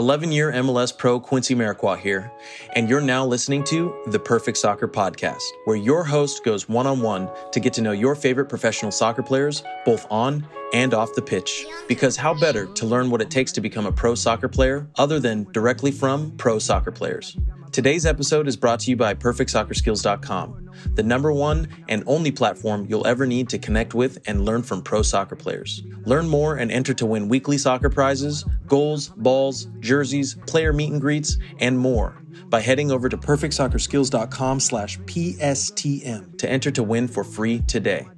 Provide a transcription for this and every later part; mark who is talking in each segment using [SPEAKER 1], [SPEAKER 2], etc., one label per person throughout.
[SPEAKER 1] 11 year MLS pro Quincy Amarikwa here, and you're now listening to the Perfect Soccer Podcast, where your host goes one on one to get to know your favorite professional soccer players, both on and off the pitch. Because how better to learn what it takes to become a pro soccer player other than directly from pro soccer players? Today's episode is brought to you by PerfectSoccerSkills.com, the number one and only platform you'll ever need to connect with and learn from pro soccer players. Learn more and enter to win weekly soccer prizes, goals, balls, jerseys, player meet and greets, and more by heading over to PerfectSoccerSkills.com slash PSTM to enter to win for free today.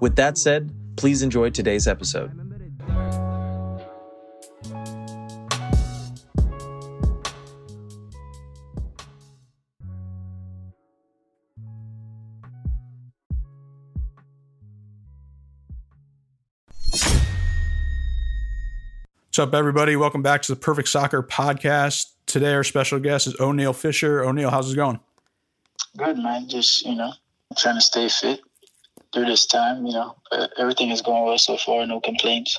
[SPEAKER 1] With that said, please enjoy today's episode.
[SPEAKER 2] What's up, everybody? Welcome back to the Perfect Soccer Podcast. Today, our special guest is Oniel Fisher. Oniel, how's it going?
[SPEAKER 3] Good, man. Just, you know, trying to stay fit through this time, you know. Everything is going well so far, no complaints.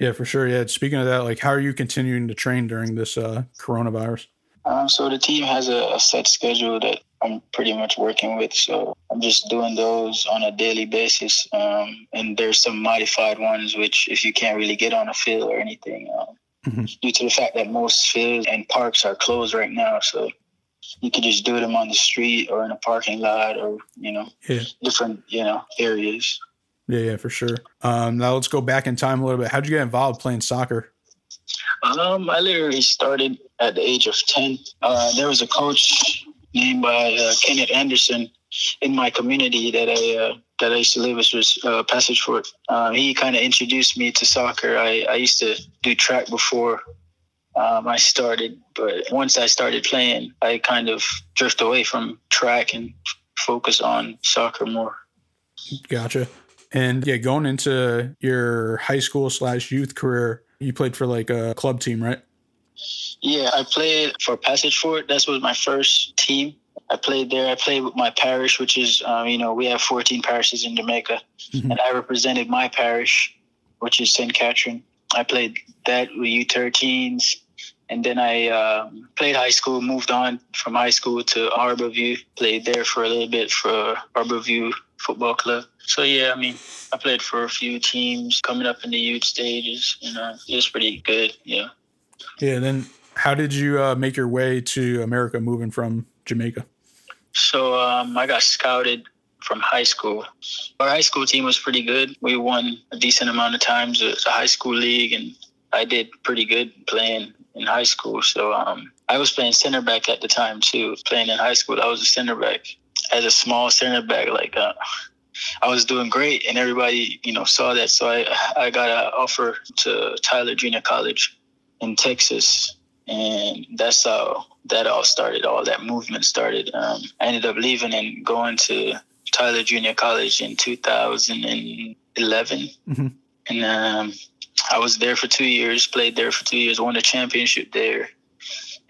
[SPEAKER 2] Yeah, for sure. Yeah. Speaking of that, like, how are you continuing to train during this uh, coronavirus?
[SPEAKER 3] Um, so the team has a, a set schedule that I'm pretty much working with. So I'm just doing those on a daily basis. Um, and there's some modified ones, which if you can't really get on a field or anything, um, mm-hmm. due to the fact that most fields and parks are closed right now. So you could just do them on the street or in a parking lot or, you know, yeah. different, you know, areas.
[SPEAKER 2] Yeah, yeah, for sure. Um, now let's go back in time a little bit. How'd you get involved playing soccer?
[SPEAKER 3] Um, I literally started at the age of 10. Uh, there was a coach named by uh, Kenneth Anderson in my community that I uh, that I used to live with was uh, Passage Fort. Um, he kind of introduced me to soccer. I, I used to do track before um, I started, but once I started playing, I kind of drift away from track and focus on soccer more.
[SPEAKER 2] Gotcha. And yeah, going into your high school slash youth career, you played for like a club team, right?
[SPEAKER 3] Yeah, I played for Passage Fort. That was my first team. I played there. I played with my parish, which is, um, you know, we have 14 parishes in Jamaica, mm-hmm. and I represented my parish, which is St. Catherine. I played that with U13s, and then I um, played high school. Moved on from high school to Harbour View. Played there for a little bit for Harbour View Football Club. So yeah, I mean, I played for a few teams coming up in the youth stages. You know, it was pretty good. Yeah.
[SPEAKER 2] Yeah. Then how did you uh, make your way to America moving from Jamaica?
[SPEAKER 3] So um, I got scouted from high school. Our high school team was pretty good. We won a decent amount of times. It's a high school league, and I did pretty good playing in high school. So um, I was playing center back at the time too. Playing in high school, I was a center back. As a small center back, like uh, I was doing great, and everybody, you know, saw that. So I I got an offer to Tyler Junior College in Texas, and that's how that all started. All that movement started. Um, I ended up leaving and going to Tyler Junior College in 2011, mm-hmm. and um, I was there for two years. Played there for two years. Won a championship there,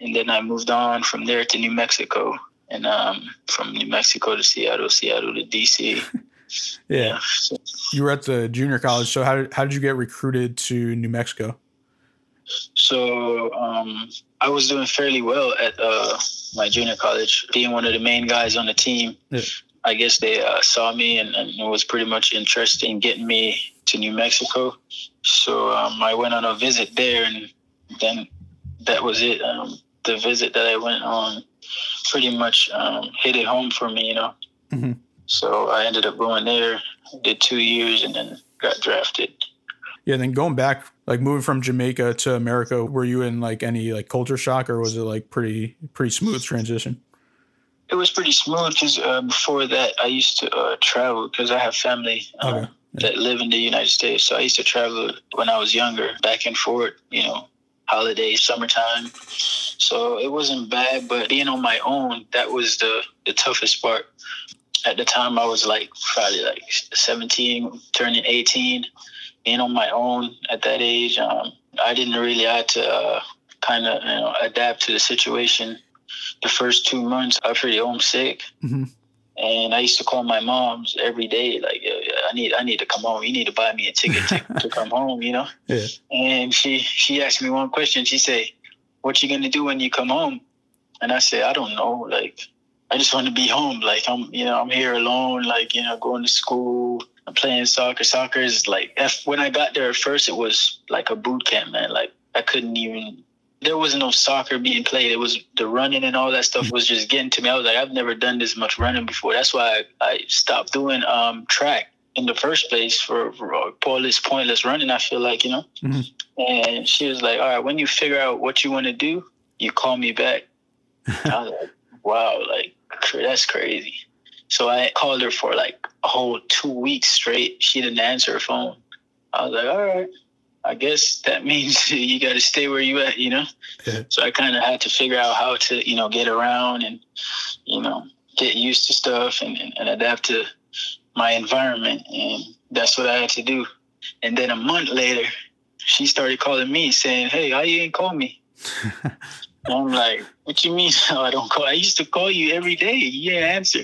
[SPEAKER 3] and then I moved on from there to New Mexico, and um, from New Mexico to Seattle, Seattle to DC.
[SPEAKER 2] yeah. yeah so, you were at the junior college. So how did, how did you get recruited to New Mexico?
[SPEAKER 3] So um, I was doing fairly well at uh, my junior college, being one of the main guys on the team. Yeah. I guess they uh, saw me and, and, was pretty much interested in getting me to New Mexico. So um, I went on a visit there, and then that was it. Um, the visit that I went on pretty much um, hit it home for me, you know. Mm-hmm. So I ended up going there, did two years, and then got drafted.
[SPEAKER 2] Yeah, then going back, like moving from Jamaica to America, were you in like any like culture shock, or was it like pretty pretty smooth transition?
[SPEAKER 3] It was pretty smooth because uh, before that, I used to uh, travel because I have family um, okay. yeah. that live in the United States. So I used to travel when I was younger, back and forth. You know, holidays, summertime. So it wasn't bad, but being on my own, that was the the toughest part. At the time, I was like probably like 17, turning 18 being on my own at that age, um, I didn't really have to uh, kind of you know, adapt to the situation. The first two months, I was pretty homesick. Mm-hmm. And I used to call my moms every day, like, I need, I need to come home. You need to buy me a ticket to, to come home, you know. Yeah. And she, she asked me one question. She said, what you gonna do when you come home? And I said, I don't know. Like, I just want to be home. Like, I'm, you know, I'm here alone. Like, you know, going to school. I'm playing soccer. Soccer is like, if, when I got there at first, it was like a boot camp, man. Like, I couldn't even. There was no soccer being played. It was the running and all that stuff was just getting to me. I was like, I've never done this much running before. That's why I, I stopped doing um, track in the first place for, for all this pointless running. I feel like you know. Mm-hmm. And she was like, "All right, when you figure out what you want to do, you call me back." I was like, "Wow, like that's crazy." So I called her for like a whole two weeks straight. She didn't answer her phone. I was like, "All right." I guess that means you got to stay where you at, you know. Yeah. So I kind of had to figure out how to, you know, get around and, you know, get used to stuff and, and, and adapt to my environment, and that's what I had to do. And then a month later, she started calling me saying, "Hey, how you ain't call me?" I'm like, "What you mean? No, I don't call. I used to call you every day. You didn't answer,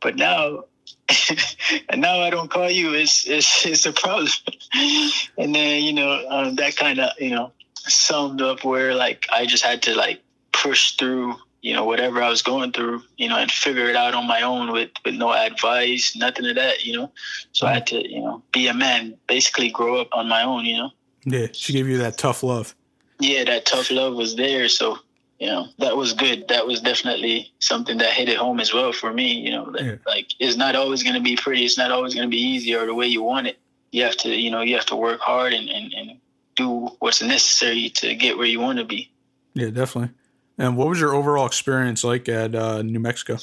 [SPEAKER 3] but now." and now I don't call you. It's it's, it's a problem. and then you know um, that kind of you know summed up where like I just had to like push through you know, whatever I was going through, you know, and figure it out on my own with, with no advice, nothing of that, you know. So I had to, you know, be a man, basically grow up on my own, you know.
[SPEAKER 2] Yeah, she gave you that tough love.
[SPEAKER 3] Yeah, that tough love was there. So, you know, that was good. That was definitely something that hit it home as well for me, you know, that, yeah. like it's not always going to be pretty. It's not always going to be easy or the way you want it. You have to, you know, you have to work hard and, and, and do what's necessary to get where you want to be.
[SPEAKER 2] Yeah, definitely. And what was your overall experience like at uh, New Mexico?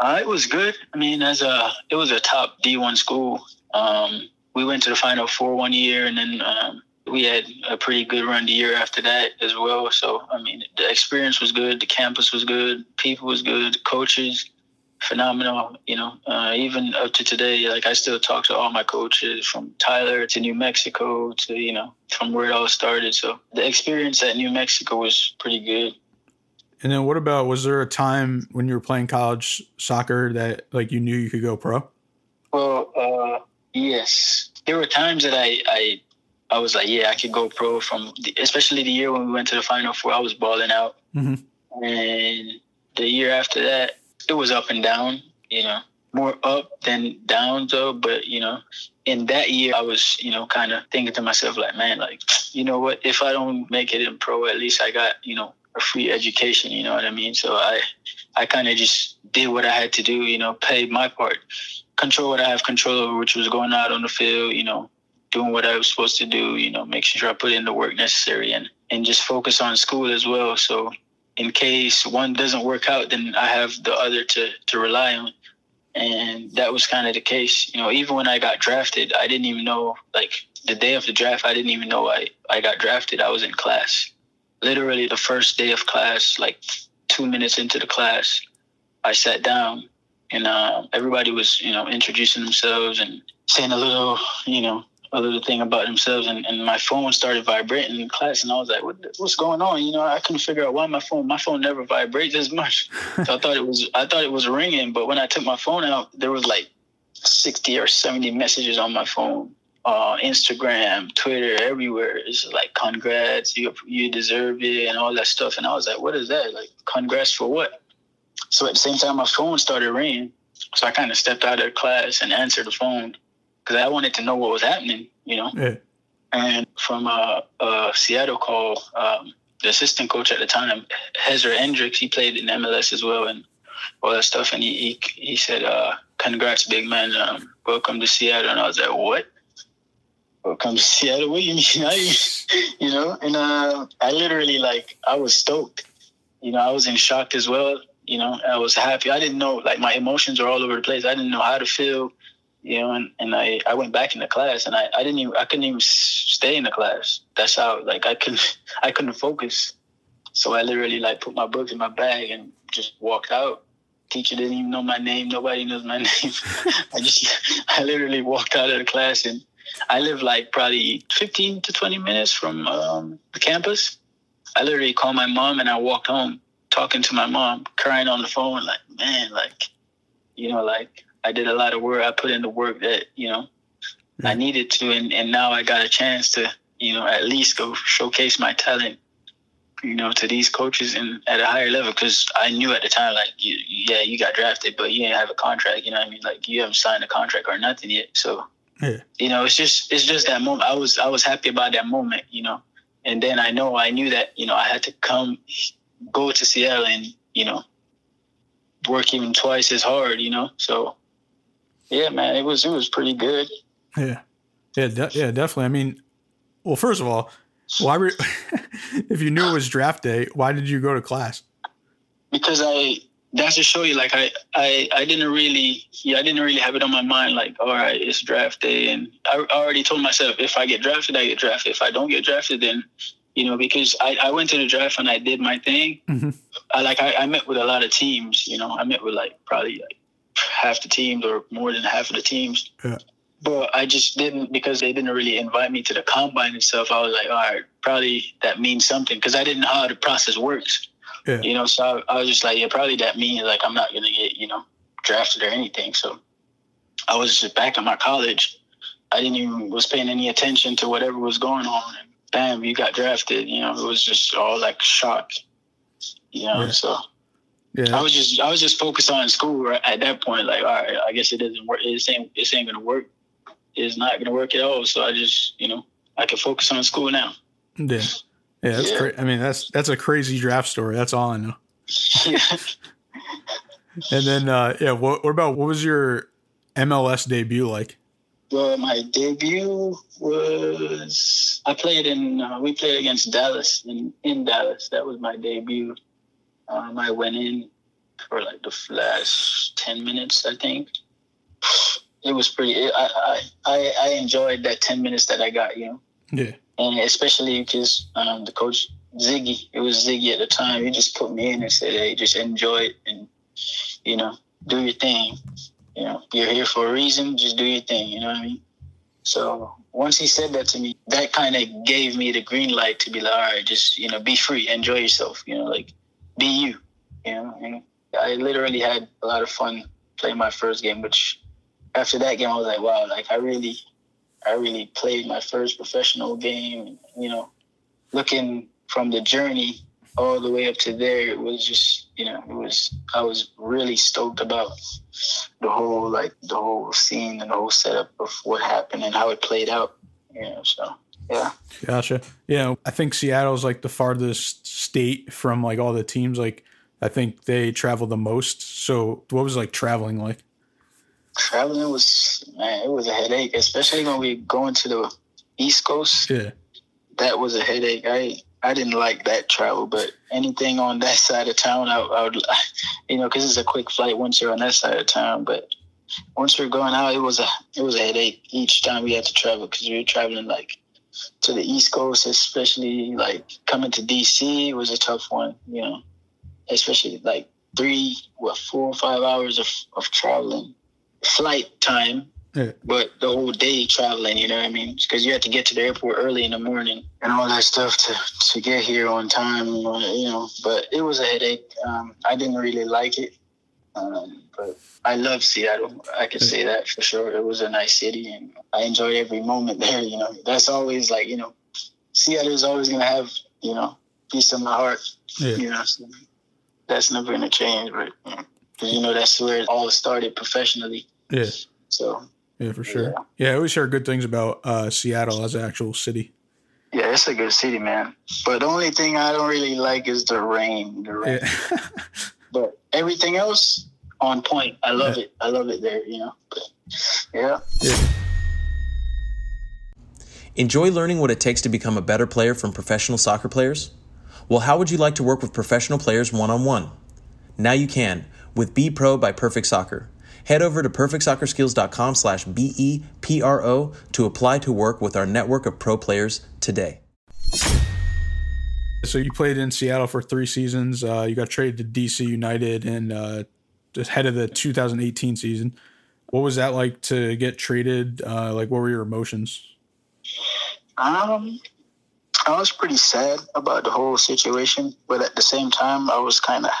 [SPEAKER 3] Uh, it was good. I mean, as a it was a top D1 school. Um, we went to the Final Four one year, and then um, we had a pretty good run the year after that as well. So, I mean, the experience was good. The campus was good. People was good. Coaches, phenomenal. You know, uh, even up to today, like I still talk to all my coaches from Tyler to New Mexico to you know from where it all started. So the experience at New Mexico was pretty good.
[SPEAKER 2] And then what about was there a time when you were playing college soccer that like you knew you could go pro?
[SPEAKER 3] Well, uh, yes. There were times that I, I I was like, yeah, I could go pro from the, especially the year when we went to the final four, I was balling out. Mm-hmm. And the year after that, it was up and down, you know, more up than down though. But, you know, in that year, I was, you know, kind of thinking to myself, like, man, like, you know what, if I don't make it in pro, at least I got, you know, a free education. You know what I mean? So I, I kind of just did what I had to do. You know, paid my part, control what I have control over, which was going out on the field. You know, doing what I was supposed to do. You know, making sure I put in the work necessary and and just focus on school as well. So in case one doesn't work out, then I have the other to to rely on. And that was kind of the case. You know, even when I got drafted, I didn't even know like the day of the draft, I didn't even know I, I got drafted. I was in class literally the first day of class, like two minutes into the class, I sat down and uh, everybody was, you know, introducing themselves and saying a little, you know, a little thing about themselves. And, and my phone started vibrating in class, and I was like, what, "What's going on?" You know, I couldn't figure out why my phone. My phone never vibrates as much. so I thought it was, I thought it was ringing. But when I took my phone out, there was like sixty or seventy messages on my phone uh, Instagram, Twitter, everywhere. It's like congrats, you you deserve it, and all that stuff. And I was like, what is that? Like congrats for what? So at the same time, my phone started ringing. So I kind of stepped out of class and answered the phone because I wanted to know what was happening, you know. Yeah. And from a, a Seattle call, um, the assistant coach at the time, Ezra Hendricks, he played in MLS as well and all that stuff. And he he, he said, uh, "Congrats, big man. Um, welcome to Seattle." And I was like, "What?" come to Seattle. What do you mean? You know, and uh, I literally like I was stoked. You know, I was in shock as well. You know, I was happy. I didn't know like my emotions were all over the place. I didn't know how to feel. You know, and, and I, I went back in the class and I, I didn't even I couldn't even stay in the class. That's how like I couldn't I couldn't focus. So I literally like put my books in my bag and just walked out. Teacher didn't even know my name. Nobody knows my name. I just I literally walked out of the class and I live like probably 15 to 20 minutes from um, the campus. I literally called my mom and I walked home talking to my mom, crying on the phone, like, man, like, you know, like I did a lot of work. I put in the work that, you know, mm-hmm. I needed to. And, and now I got a chance to, you know, at least go showcase my talent you know, to these coaches and at a higher level because I knew at the time, like, you, yeah, you got drafted, but you didn't have a contract. You know what I mean? Like, you haven't signed a contract or nothing yet. So,
[SPEAKER 2] Yeah.
[SPEAKER 3] you know, it's just it's just that moment. I was I was happy about that moment, you know. And then I know I knew that you know I had to come, go to Seattle and you know, work even twice as hard, you know. So, yeah, man, it was it was pretty good.
[SPEAKER 2] Yeah. Yeah. De- yeah. Definitely. I mean, well, first of all, why were if you knew it was draft day, why did you go to class?
[SPEAKER 3] because I that's to show you like I, I I didn't really yeah I didn't really have it on my mind like all right it's draft day and I already told myself if I get drafted I get drafted if I don't get drafted then you know because I, I went to the draft and I did my thing
[SPEAKER 2] Mhm.
[SPEAKER 3] I like I, I met with a lot of teams you know I met with like probably like half the teams or more than half of the teams
[SPEAKER 2] Yeah.
[SPEAKER 3] but I just didn't because they didn't really invite me to the combine and stuff I was like all right probably that means something because I didn't know how the process works
[SPEAKER 2] Yeah.
[SPEAKER 3] you know, so I, I was just like, yeah, probably that means like I'm not gonna get, you know, drafted or anything. So I was just back in my college. I didn't even was paying any attention to whatever was going on. And bam, you got drafted. You know, it was just all like shock. You know,
[SPEAKER 2] Yeah.
[SPEAKER 3] so I was just I was just focused on school right at that point. Like, all right, I guess it doesn't work. This ain't this ain't gonna work. It's not gonna work at all. So I just, you know, I can focus on school now.
[SPEAKER 2] Yeah. Yeah. That's
[SPEAKER 3] Yeah.
[SPEAKER 2] great. I mean, that's that's a crazy draft story. That's all I know. And then, uh, yeah. What, what about what was your MLS debut like?
[SPEAKER 3] Well, my debut was I played in uh, we played against Dallas in in Dallas. That was my debut. Um, I went in for like the last ten minutes, I think. It was pretty. I I I, I enjoyed that ten minutes that I got, you know,
[SPEAKER 2] Yeah.
[SPEAKER 3] and especially because um, the coach Sigi, it was Sigi at the time. He just put me in and said, "Hey, just enjoy it and you know do your thing." you know, you're here for a reason. Just do your thing. You know what I mean? So once he said that to me, that kind of gave me the green light to be like, all right, just you know, be free, enjoy yourself. You know, like be you. You know, and I literally had a lot of fun playing my first game. Which after that game, I was like, wow, like I really, I really played my first professional game. You know, looking from the journey all the way up to there, it was just, you know, it was. I was really stoked about the whole like the whole scene and the whole setup of what happened and how it played out. You know, so yeah.
[SPEAKER 2] Gotcha. Yeah, I think Seattle's like the farthest state from like all the teams. Like, I think they travel the most. So, what was like traveling like?
[SPEAKER 3] Traveling was man, it was a headache, especially when we going to the East Coast.
[SPEAKER 2] Yeah,
[SPEAKER 3] That was a headache. I I didn't like that travel, but anything on that side of town, I, I would, you know, because it's a quick flight once you're on that side of town. But once we're going out, it was a it was a headache each time we had to travel because we were traveling like to the East Coast, especially like coming to DC was a tough one, you know, especially like three, what, four or five hours of, of traveling, flight time,
[SPEAKER 2] Yeah.
[SPEAKER 3] but the whole day traveling, you know what I mean? Because you had to get to the airport early in the morning and all that stuff to, to get here on time, you know, but it was a headache. Um, I didn't really like it. Um, but I love Seattle. I can say that for sure. It was a nice city, and I enjoyed every moment there. You know, that's always like you know, Seattle is always gonna have you know piece of my heart.
[SPEAKER 2] Yeah.
[SPEAKER 3] You know, so that's never gonna change. But you know, 'cause, you know that's where it all started professionally.
[SPEAKER 2] yeah,
[SPEAKER 3] So
[SPEAKER 2] yeah, for sure. Yeah, I always hear good things about uh, Seattle as an actual city.
[SPEAKER 3] yeah, it's a good city, man. But the only thing I don't really like is the rain. The rain.
[SPEAKER 2] Yeah,
[SPEAKER 3] But everything else on point. I love it. I love it there. You know. But, yeah.
[SPEAKER 1] Enjoy learning what it takes to become a better player from professional soccer players? Well, how would you like to work with professional players one on one? Now you can with Be Pro by Perfect Soccer. Head over to perfectsoccerskills.com slash B-E-P-R-O to apply to work with our network of pro players today.
[SPEAKER 2] So you played in Seattle for three seasons. Uh, you got traded to DC United and uh, just head of the 2018 season. What was that like to get traded? Uh, like, what were your emotions?
[SPEAKER 3] Um, I was pretty sad about the whole situation, but at the same time, I was kind of,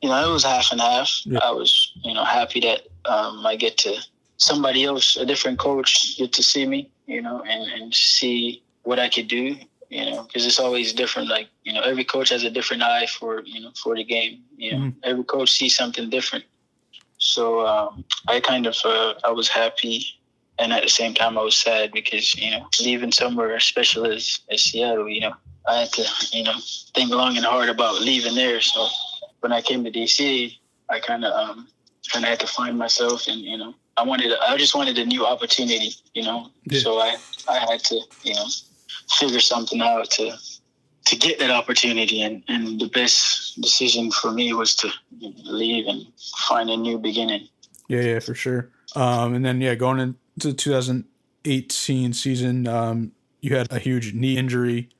[SPEAKER 3] you know, it was half and half.
[SPEAKER 2] Yeah.
[SPEAKER 3] I was, you know, happy that um, I get to somebody else, a different coach, get to see me, you know, and, and see what I could do you know, because it's always different. Like, you know, every coach has a different eye for, you know, for the game. You know, mm-hmm. every coach sees something different. So um, I kind of, uh, I was happy. And at the same time, I was sad because, you know, leaving somewhere as special as, as Seattle, you know, I had to, you know, think long and hard about leaving there. So when I came to DC, I kind of, um, kind of had to find myself and, you know, I wanted, I just wanted a new opportunity, you know. Yeah. So I, I had to, you know, figure something out to to get that opportunity. And, and the best decision for me was to leave and find a new beginning.
[SPEAKER 2] Yeah yeah for sure. Um, and then yeah going into the 2018 season um, you had a huge knee injury.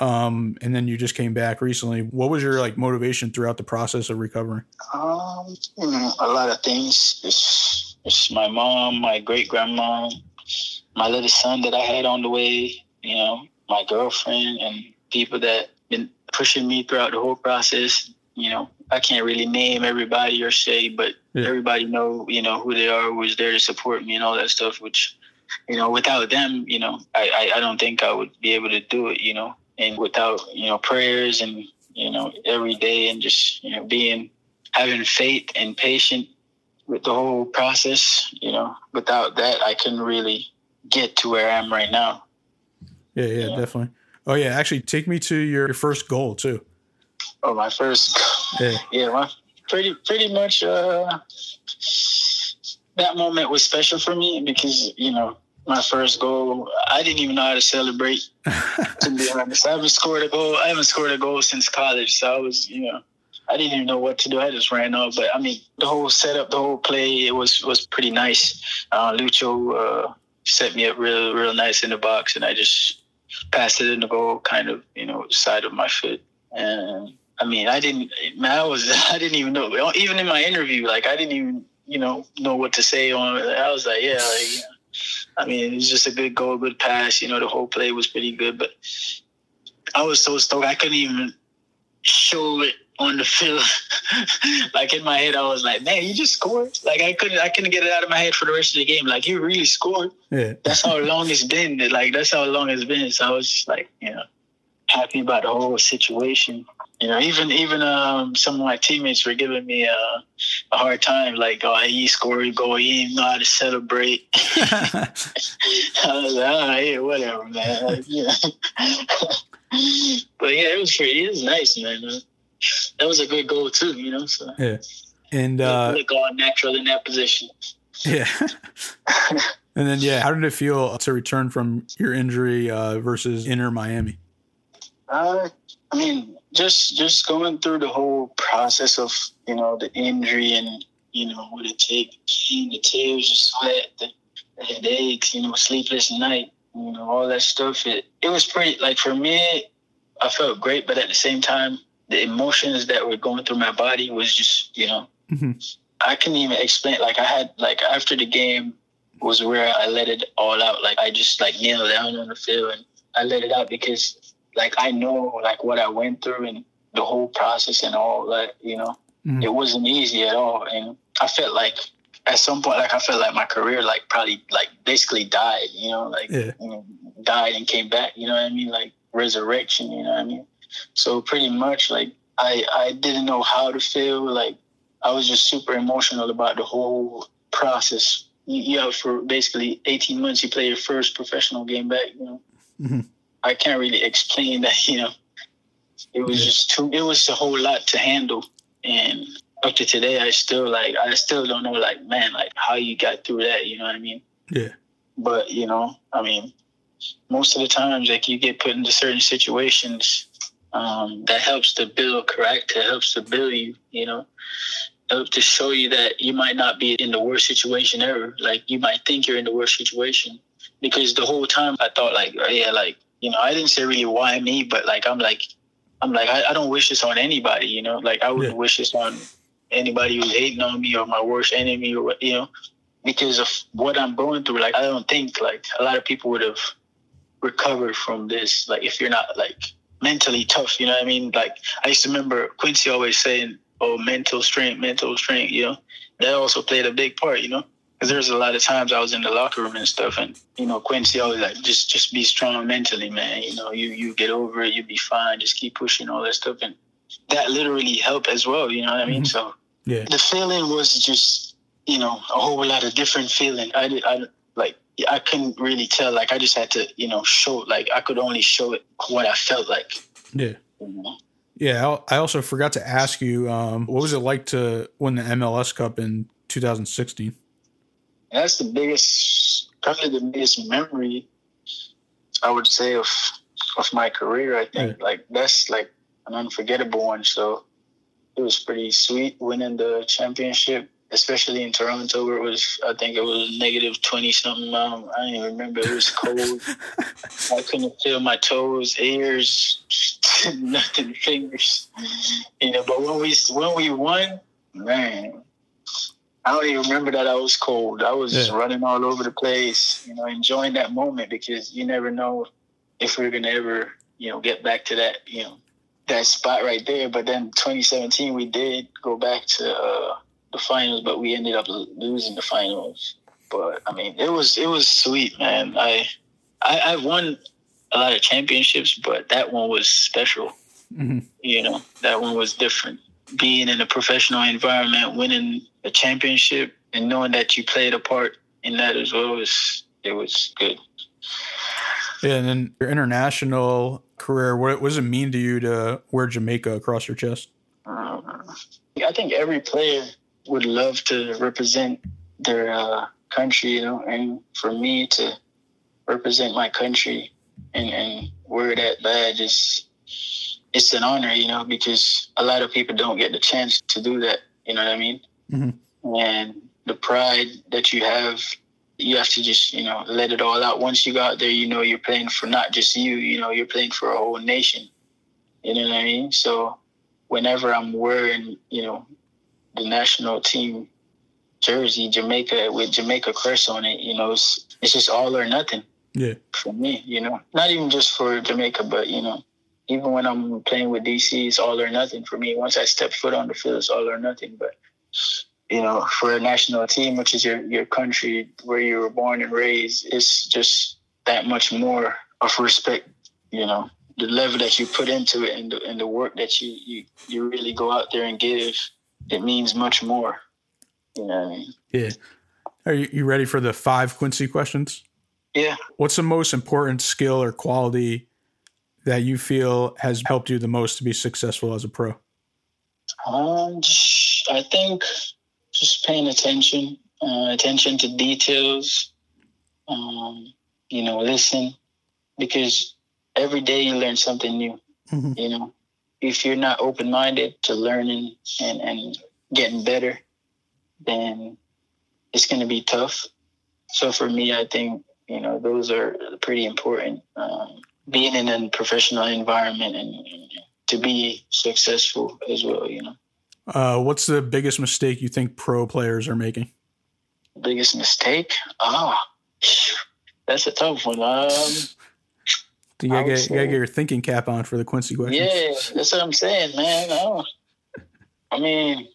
[SPEAKER 2] Um, and then you just came back recently. What was your like motivation throughout the process of recovering?
[SPEAKER 3] Um, you know, a lot of things. It's, it's my mom my great grandma my little son that i had on the way you know my girlfriend and people that been pushing me throughout the whole process. You know, I can't really name everybody or say, but yeah. everybody know, you know, who they are, was there to support me and all that stuff, which, you know, without them, you know, I, I, I don't think I would be able to do it, you know, and without, you know, prayers and, you know, every day and just, you know, being, having faith and patience with the whole process, you know, without that, I couldn't really get to where I am right now.
[SPEAKER 2] Yeah, yeah, yeah, definitely. Oh yeah, actually, take me to your first goal too.
[SPEAKER 3] Oh, my first. Yeah, yeah, my pretty pretty much. Uh, that moment was special for me because you know my first goal. I didn't even know how to celebrate. to be honest, I haven't scored a goal. I haven't scored a goal since college, so I was you know. I didn't even know what to do. I just ran off. But I mean, the whole setup, the whole play, it was was pretty nice. Uh, Lucho uh, set me up real real nice in the box, and I just passed it in the goal, kind of, you know, side of my foot. And I mean, I didn't, man, I was, I didn't even know, even in my interview, like, I didn't even, you know, know what to say on. I was like, yeah, like, I mean, it was just a good goal, good pass. You know, the whole play was pretty good, but I was so stoked. I couldn't even show it on the field. like in my head, I was like, man, you just scored. Like I couldn't, I couldn't get it out of my head for the rest of the game. Like you really scored. Yeah. That's how long it's been. Like that's how long it's been. So I was just like, you know, happy about the whole situation. You know, even even um, some of my teammates were giving me uh, a hard time, like, "Oh, he scored goal. He didn't know how to celebrate." I was like, "Oh, yeah, whatever, man." Like, yeah. but yeah, it was pretty. It was nice, man that was a good goal too, you know. So
[SPEAKER 2] yeah, and uh,
[SPEAKER 3] look all natural in that position.
[SPEAKER 2] Yeah. and then yeah, how did it feel to return from your injury uh, versus Inter Miami?
[SPEAKER 3] Uh, I mean, just just going through the whole process of you know the injury and you know what it takes, the tears, the sweat, the, the headaches, you know, sleepless night, you know, all that stuff. It it was pretty like for me, I felt great, but at the same time, the emotions that were going through my body was just, you know, mm-hmm. I couldn't even explain. Like I had, like after the game was where I let it all out. Like I just like kneeled down on the field and I let it out because like I know like what I went through and the whole process and all that, you know, mm-hmm. it wasn't easy at all. And I felt like at some point, like I felt like my career, like probably like basically died, you know, like yeah. you know, died and came back, you know what I mean? Like resurrection, you know what I mean? So pretty much like I I didn't know how to feel. Like I was just super emotional about the whole process. You, know, for basically 18 months, you play your first professional game back. You know, mm-hmm. I can't really explain that. You know, it was yeah. just too. It was a whole lot to handle, and up to today, I still like. I still don't know, like, man, like how you got through that. You know what I mean?
[SPEAKER 2] Yeah.
[SPEAKER 3] But you know, I mean, most of the times, like you get put into certain situations um, that helps to build character, helps to build you, you know, help to show you that you might not be in the worst situation ever. Like you might think you're in the worst situation because the whole time I thought like, oh, yeah, like, you know, I didn't say really why me, but like, I'm like, I'm like, I, I don't wish this on anybody, you know, like I wouldn't yeah. wish this on anybody who's hating on me or my worst enemy or, you know, because of what I'm going through. Like, I don't think like a lot of people would have recovered from this. Like, if you're not like, mentally tough. You know what I mean? Like I used to remember Quincy always saying, "Oh, mental strength, mental strength." You know, that also played a big part. You know, Because there's a lot of times I was in the locker room and stuff, and you know Quincy always like just just be strong mentally, man. You know, you you get over it, you'll be fine. Just keep pushing all that stuff, and that literally helped as well. You know what I mean?
[SPEAKER 2] Mhm.
[SPEAKER 3] So
[SPEAKER 2] Yeah.
[SPEAKER 3] the feeling was just you know a whole lot of different feeling. I did I like I couldn't really tell. Like I just had to you know show like I could only show it what I felt like.
[SPEAKER 2] Yeah.
[SPEAKER 3] Know?
[SPEAKER 2] Yeah. I also forgot to ask you, um, what was it like to win the MLS Cup in 2016?
[SPEAKER 3] that's the biggest probably the biggest memory I would say of of my career. I think like that's like an unforgettable one. So it was pretty sweet winning the championship, especially in Toronto where it was I think it was negative twenty something. Um, I don't even remember. It was cold. I couldn't feel my toes, ears, nothing, fingers. You know, but when we when we won, man, I don't even remember that I was cold. I was just running all over the place, you know, enjoying that moment because you never know if we're gonna ever, you know, get back to that, you know, that spot right there. But then 2017, we did go back to uh, the finals, but we ended up losing the finals. But I mean, it was it was sweet, man. I I, I won a lot of championships, but that one was special
[SPEAKER 2] hmm
[SPEAKER 3] you know that one was different being in a professional environment winning a championship and knowing that you played a part in that as well was it was good
[SPEAKER 2] Yeah. And then your international career, what, what does it mean to you to wear Jamaica across your chest?
[SPEAKER 3] um, i think every player would love to represent their uh, country you know and for me to represent my country and, and wear that badge is it's an honor you know because a lot of people don't get the chance to do that you know what i mean?
[SPEAKER 2] Mhm.
[SPEAKER 3] and the pride that you have you have to just you know let it all out. Once you go out there you know you're playing for not just you you know you're playing for a whole nation. You know what i mean? So whenever i'm wearing you know the national team jersey jamaica with jamaica crest on it you know it's, it's just all or nothing
[SPEAKER 2] Yeah.
[SPEAKER 3] for me you know. Not even just for jamaica but you know even when i'm playing with dc it's all or nothing for me. Once i step foot on the field it's all or nothing. But you know, for a national team, which is your, your country where you were born and raised, it's just that much more of respect, you know, the level that you put into it and the, and the work that you, you, you really go out there and give, it means much more. You know what I mean?
[SPEAKER 2] Yeah. Are you, you ready for the five Quincy questions?
[SPEAKER 3] Yeah.
[SPEAKER 2] What's the most important skill or quality that you feel has helped you the most to be successful as a pro?
[SPEAKER 3] Um, I think just paying attention, uh, attention to details. Um, you know, listen, because every day you learn something new.
[SPEAKER 2] Mhm.
[SPEAKER 3] You know, if you're not open minded to learning and and getting better, then it's going to be tough. So for me, I think you know those are pretty important. Um, being in a professional environment and, and to be successful as well. You know.
[SPEAKER 2] Uh, what's the biggest mistake you think pro players are making?
[SPEAKER 3] biggest mistake? Oh, that's a tough one. Um,
[SPEAKER 2] You gotta, get, you gotta get your thinking cap on for the Quincy question.
[SPEAKER 3] yeah, that's what I'm saying, man. Oh, I mean,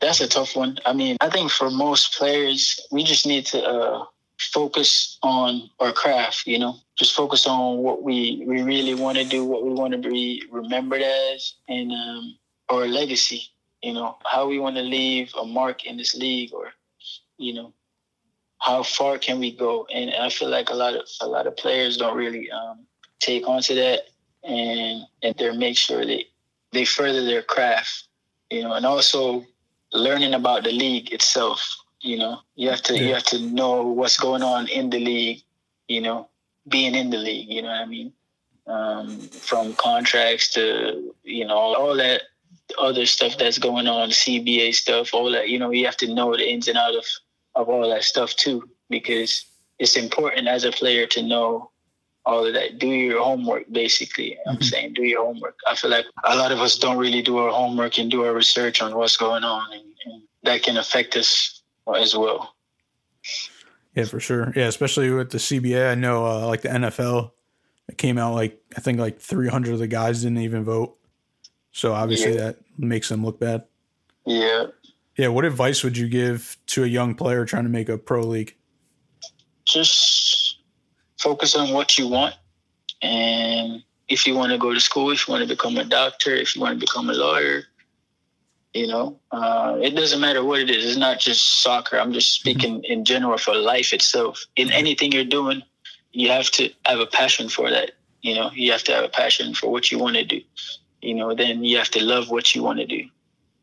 [SPEAKER 3] that's a tough one. I mean, I think for most players, we just need to uh, focus on our craft. You know, just focus on what we we really want to do, what we want to be remembered as, and um, our legacy. You know, how we want to leave a mark in this league, or you know, how far can we go? And I feel like a lot of a lot of players don't really um, take onto that, and and they make sure they they further their craft, you know, and also learning about the league itself. You know, you have to you have to know what's going on in the league. You know, being in the league. You know what I mean? Um, from contracts to you know all, all that other stuff that's going on, CBA stuff, all that. You know, you have to know the ins and out of of all that stuff too, because it's important as a player to know all of that. Do your homework, basically. I'm
[SPEAKER 2] Mhm.
[SPEAKER 3] saying do your homework. I feel like a lot of us don't really do our homework and do our research on what's going on, and, and that can affect us as well.
[SPEAKER 2] Yeah, for sure. Yeah, especially with the CBA. I know, uh, like the NFL, it came out like I think like 300 of the guys didn't even vote. So obviously
[SPEAKER 3] Yeah.
[SPEAKER 2] that makes them look bad.
[SPEAKER 3] Yeah,
[SPEAKER 2] Yeah, what advice would you give to a young player trying to make a pro league?
[SPEAKER 3] Just focus on what you want. And if you want to go to school, if you want to become a doctor, if you want to become a lawyer, you know, uh, it doesn't matter what it is. It's not just soccer. I'm just speaking in general for life itself. In anything you're doing, you have to have a passion for that. You know, you have to have a passion for what you want to do. You know, then you have to love what you want to do.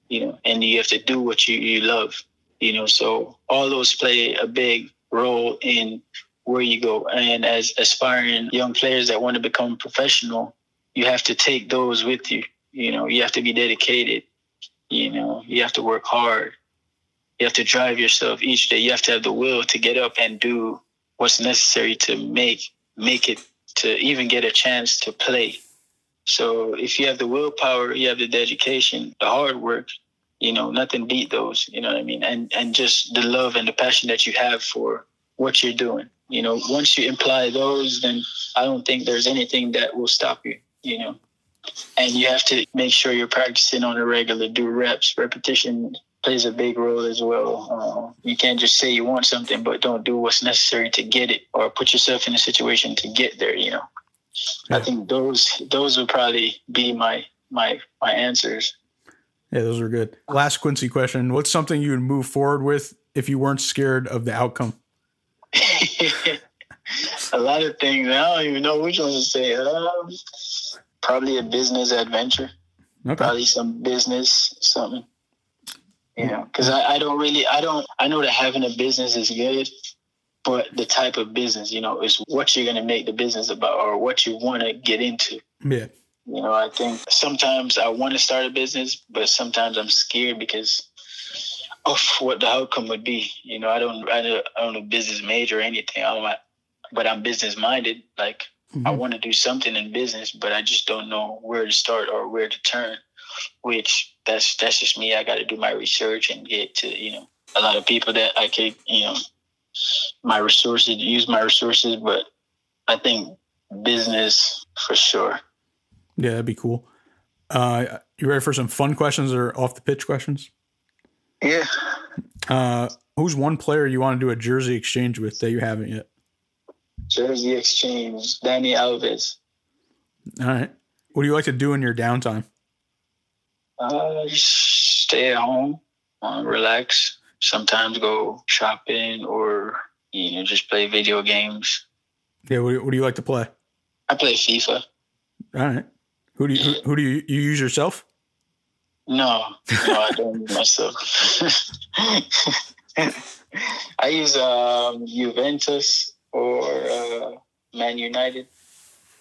[SPEAKER 3] You know, and you have to do what you, you love. You know, so all those play a big role in where you go. And as aspiring young players that want to become professional, you have to take those with you. You know, you have to be dedicated. You know, you have to work hard. You have to drive yourself each day. You have to have the will to get up and do what's necessary to make make it to even get a chance to play. So if you have the willpower, you have the dedication, the hard work, you know, nothing beat those, you know what I mean? And and just the love and the passion that you have for what you're doing. You know, once you imply those, then I don't think there's anything that will stop you, you know. And you have to make sure you're practicing on a regular, do reps, repetition plays a big role as well. Uh, you can't just say you want something, but don't do what's necessary to get it, or put yourself in a situation to get there. You know, yeah. I think those those would probably be my my my answers.
[SPEAKER 2] Yeah, those are good. Last Quincy question: What's something you would move forward with if you weren't scared of the outcome?
[SPEAKER 3] A lot of things. I don't even know which one to say. Um, probably a business adventure. Okay. Probably some business something. You know, because I, I don't really, I don't, I know that having a business is good, but the type of business, you know, is what you're going to make the business about or what you want to get into.
[SPEAKER 2] Yeah.
[SPEAKER 3] You know, I think sometimes I want to start a business, but sometimes I'm scared because of what the outcome would be. You know, I don't, I don't, I don't business major or anything. I'm, but I'm business minded. Like mm-hmm. I want to do something in business, but I just don't know where to start or where to turn. Which that's that's just me. I got to do my research and get to you know a lot of people that I could you know my resources use my resources, but I think business for sure.
[SPEAKER 2] Yeah, that'd be cool. Uh, you ready for some fun questions or off the pitch questions?
[SPEAKER 3] Yeah.
[SPEAKER 2] Uh, who's one player you want to do a jersey exchange with that you haven't yet?
[SPEAKER 3] Jersey exchange, Dani Alves.
[SPEAKER 2] All right. What do you like to do in your downtime?
[SPEAKER 3] Uh, stay at home, uh, relax. Sometimes go shopping or you know just play video games.
[SPEAKER 2] Yeah. What, what do you like to play?
[SPEAKER 3] I play FIFA.
[SPEAKER 2] All right. Who do you who, who do you, you use yourself?
[SPEAKER 3] No, no, I don't myself. I use um, Juventus or uh, Man United.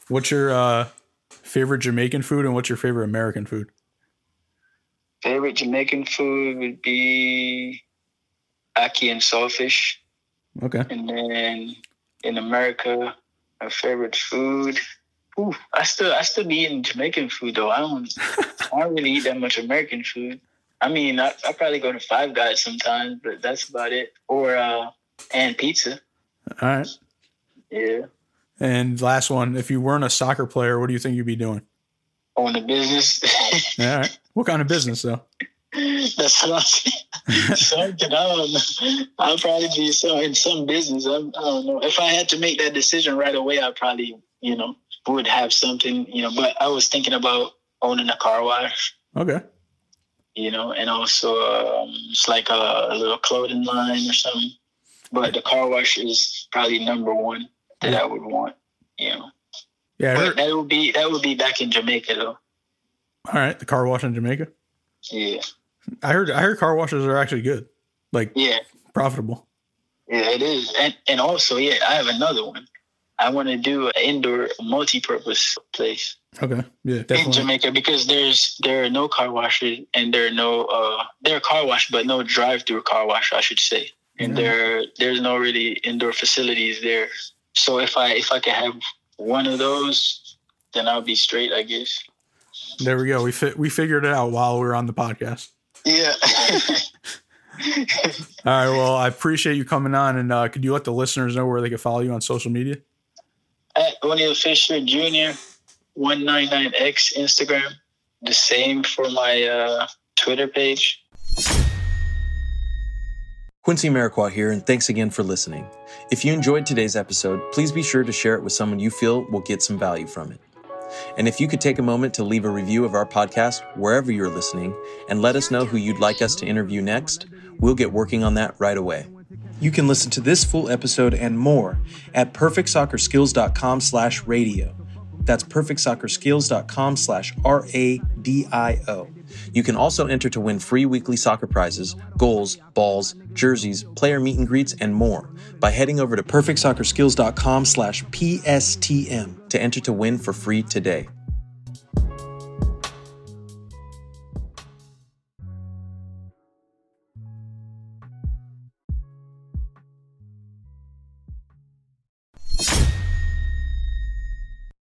[SPEAKER 2] What's your uh, favorite Jamaican food and what's your favorite American food?
[SPEAKER 3] Favorite Jamaican food would be ackee and saltfish.
[SPEAKER 2] Okay.
[SPEAKER 3] And then in America, my favorite food. Ooh, I still I still be eating Jamaican food though. I don't I don't really eat that much American food. I mean, I, I probably go to Five Guys sometimes, but that's about it. Or uh, and pizza.
[SPEAKER 2] All right.
[SPEAKER 3] Yeah.
[SPEAKER 2] And last one, if you weren't a soccer player, what do you think you'd be doing?
[SPEAKER 3] Own a business.
[SPEAKER 2] All right. What kind of business though?
[SPEAKER 3] That's what I'm saying. Something I don't know. I'll probably be so in some business. I, I don't know. If I had to make that decision right away, I'd probably, you know, would have something, you know. But I was thinking about owning a car wash.
[SPEAKER 2] Okay.
[SPEAKER 3] You know, and also um, it's like a, a little clothing line or something. But the car wash is probably number one that I would want. You know.
[SPEAKER 2] Yeah,
[SPEAKER 3] but that would be that would be back in Jamaica though.
[SPEAKER 2] All right, the car wash in Jamaica.
[SPEAKER 3] Yeah.
[SPEAKER 2] I heard I heard car washes are actually good, like
[SPEAKER 3] yeah,
[SPEAKER 2] profitable.
[SPEAKER 3] Yeah, it is, and and also yeah, I have another one. I want to do an indoor multi-purpose place.
[SPEAKER 2] Okay, yeah,
[SPEAKER 3] definitely. in Jamaica because there's there are no car washes and there are no uh there are car wash but no drive-through car wash I should say, and there there's no really indoor facilities there. So if I if I could have one of those, then I'll be straight, I guess.
[SPEAKER 2] There we go. We fi- we figured it out while we were on the podcast.
[SPEAKER 3] Yeah.
[SPEAKER 2] All right. Well, I appreciate you coming on, and uh, could you let the listeners know where they can follow you on social media?
[SPEAKER 3] At Oniel Fisher Jr. one nine nine X Instagram. The same for my uh, Twitter page.
[SPEAKER 1] Quincy Amarikwa here, and thanks again for listening. If you enjoyed today's episode, please be sure to share it with someone you feel will get some value from it. And if you could take a moment to leave a review of our podcast wherever you're listening and let us know who you'd like us to interview next, we'll get working on that right away. You can listen to this full episode and more at perfectsoccerskills.com slash radio. That's perfectsoccerskills.com slash R-A-D-I-O. You can also enter to win free weekly soccer prizes, goals, balls, jerseys, player meet and greets, and more by heading over to perfectsoccerskills.com slash PSTM to enter to win for free today.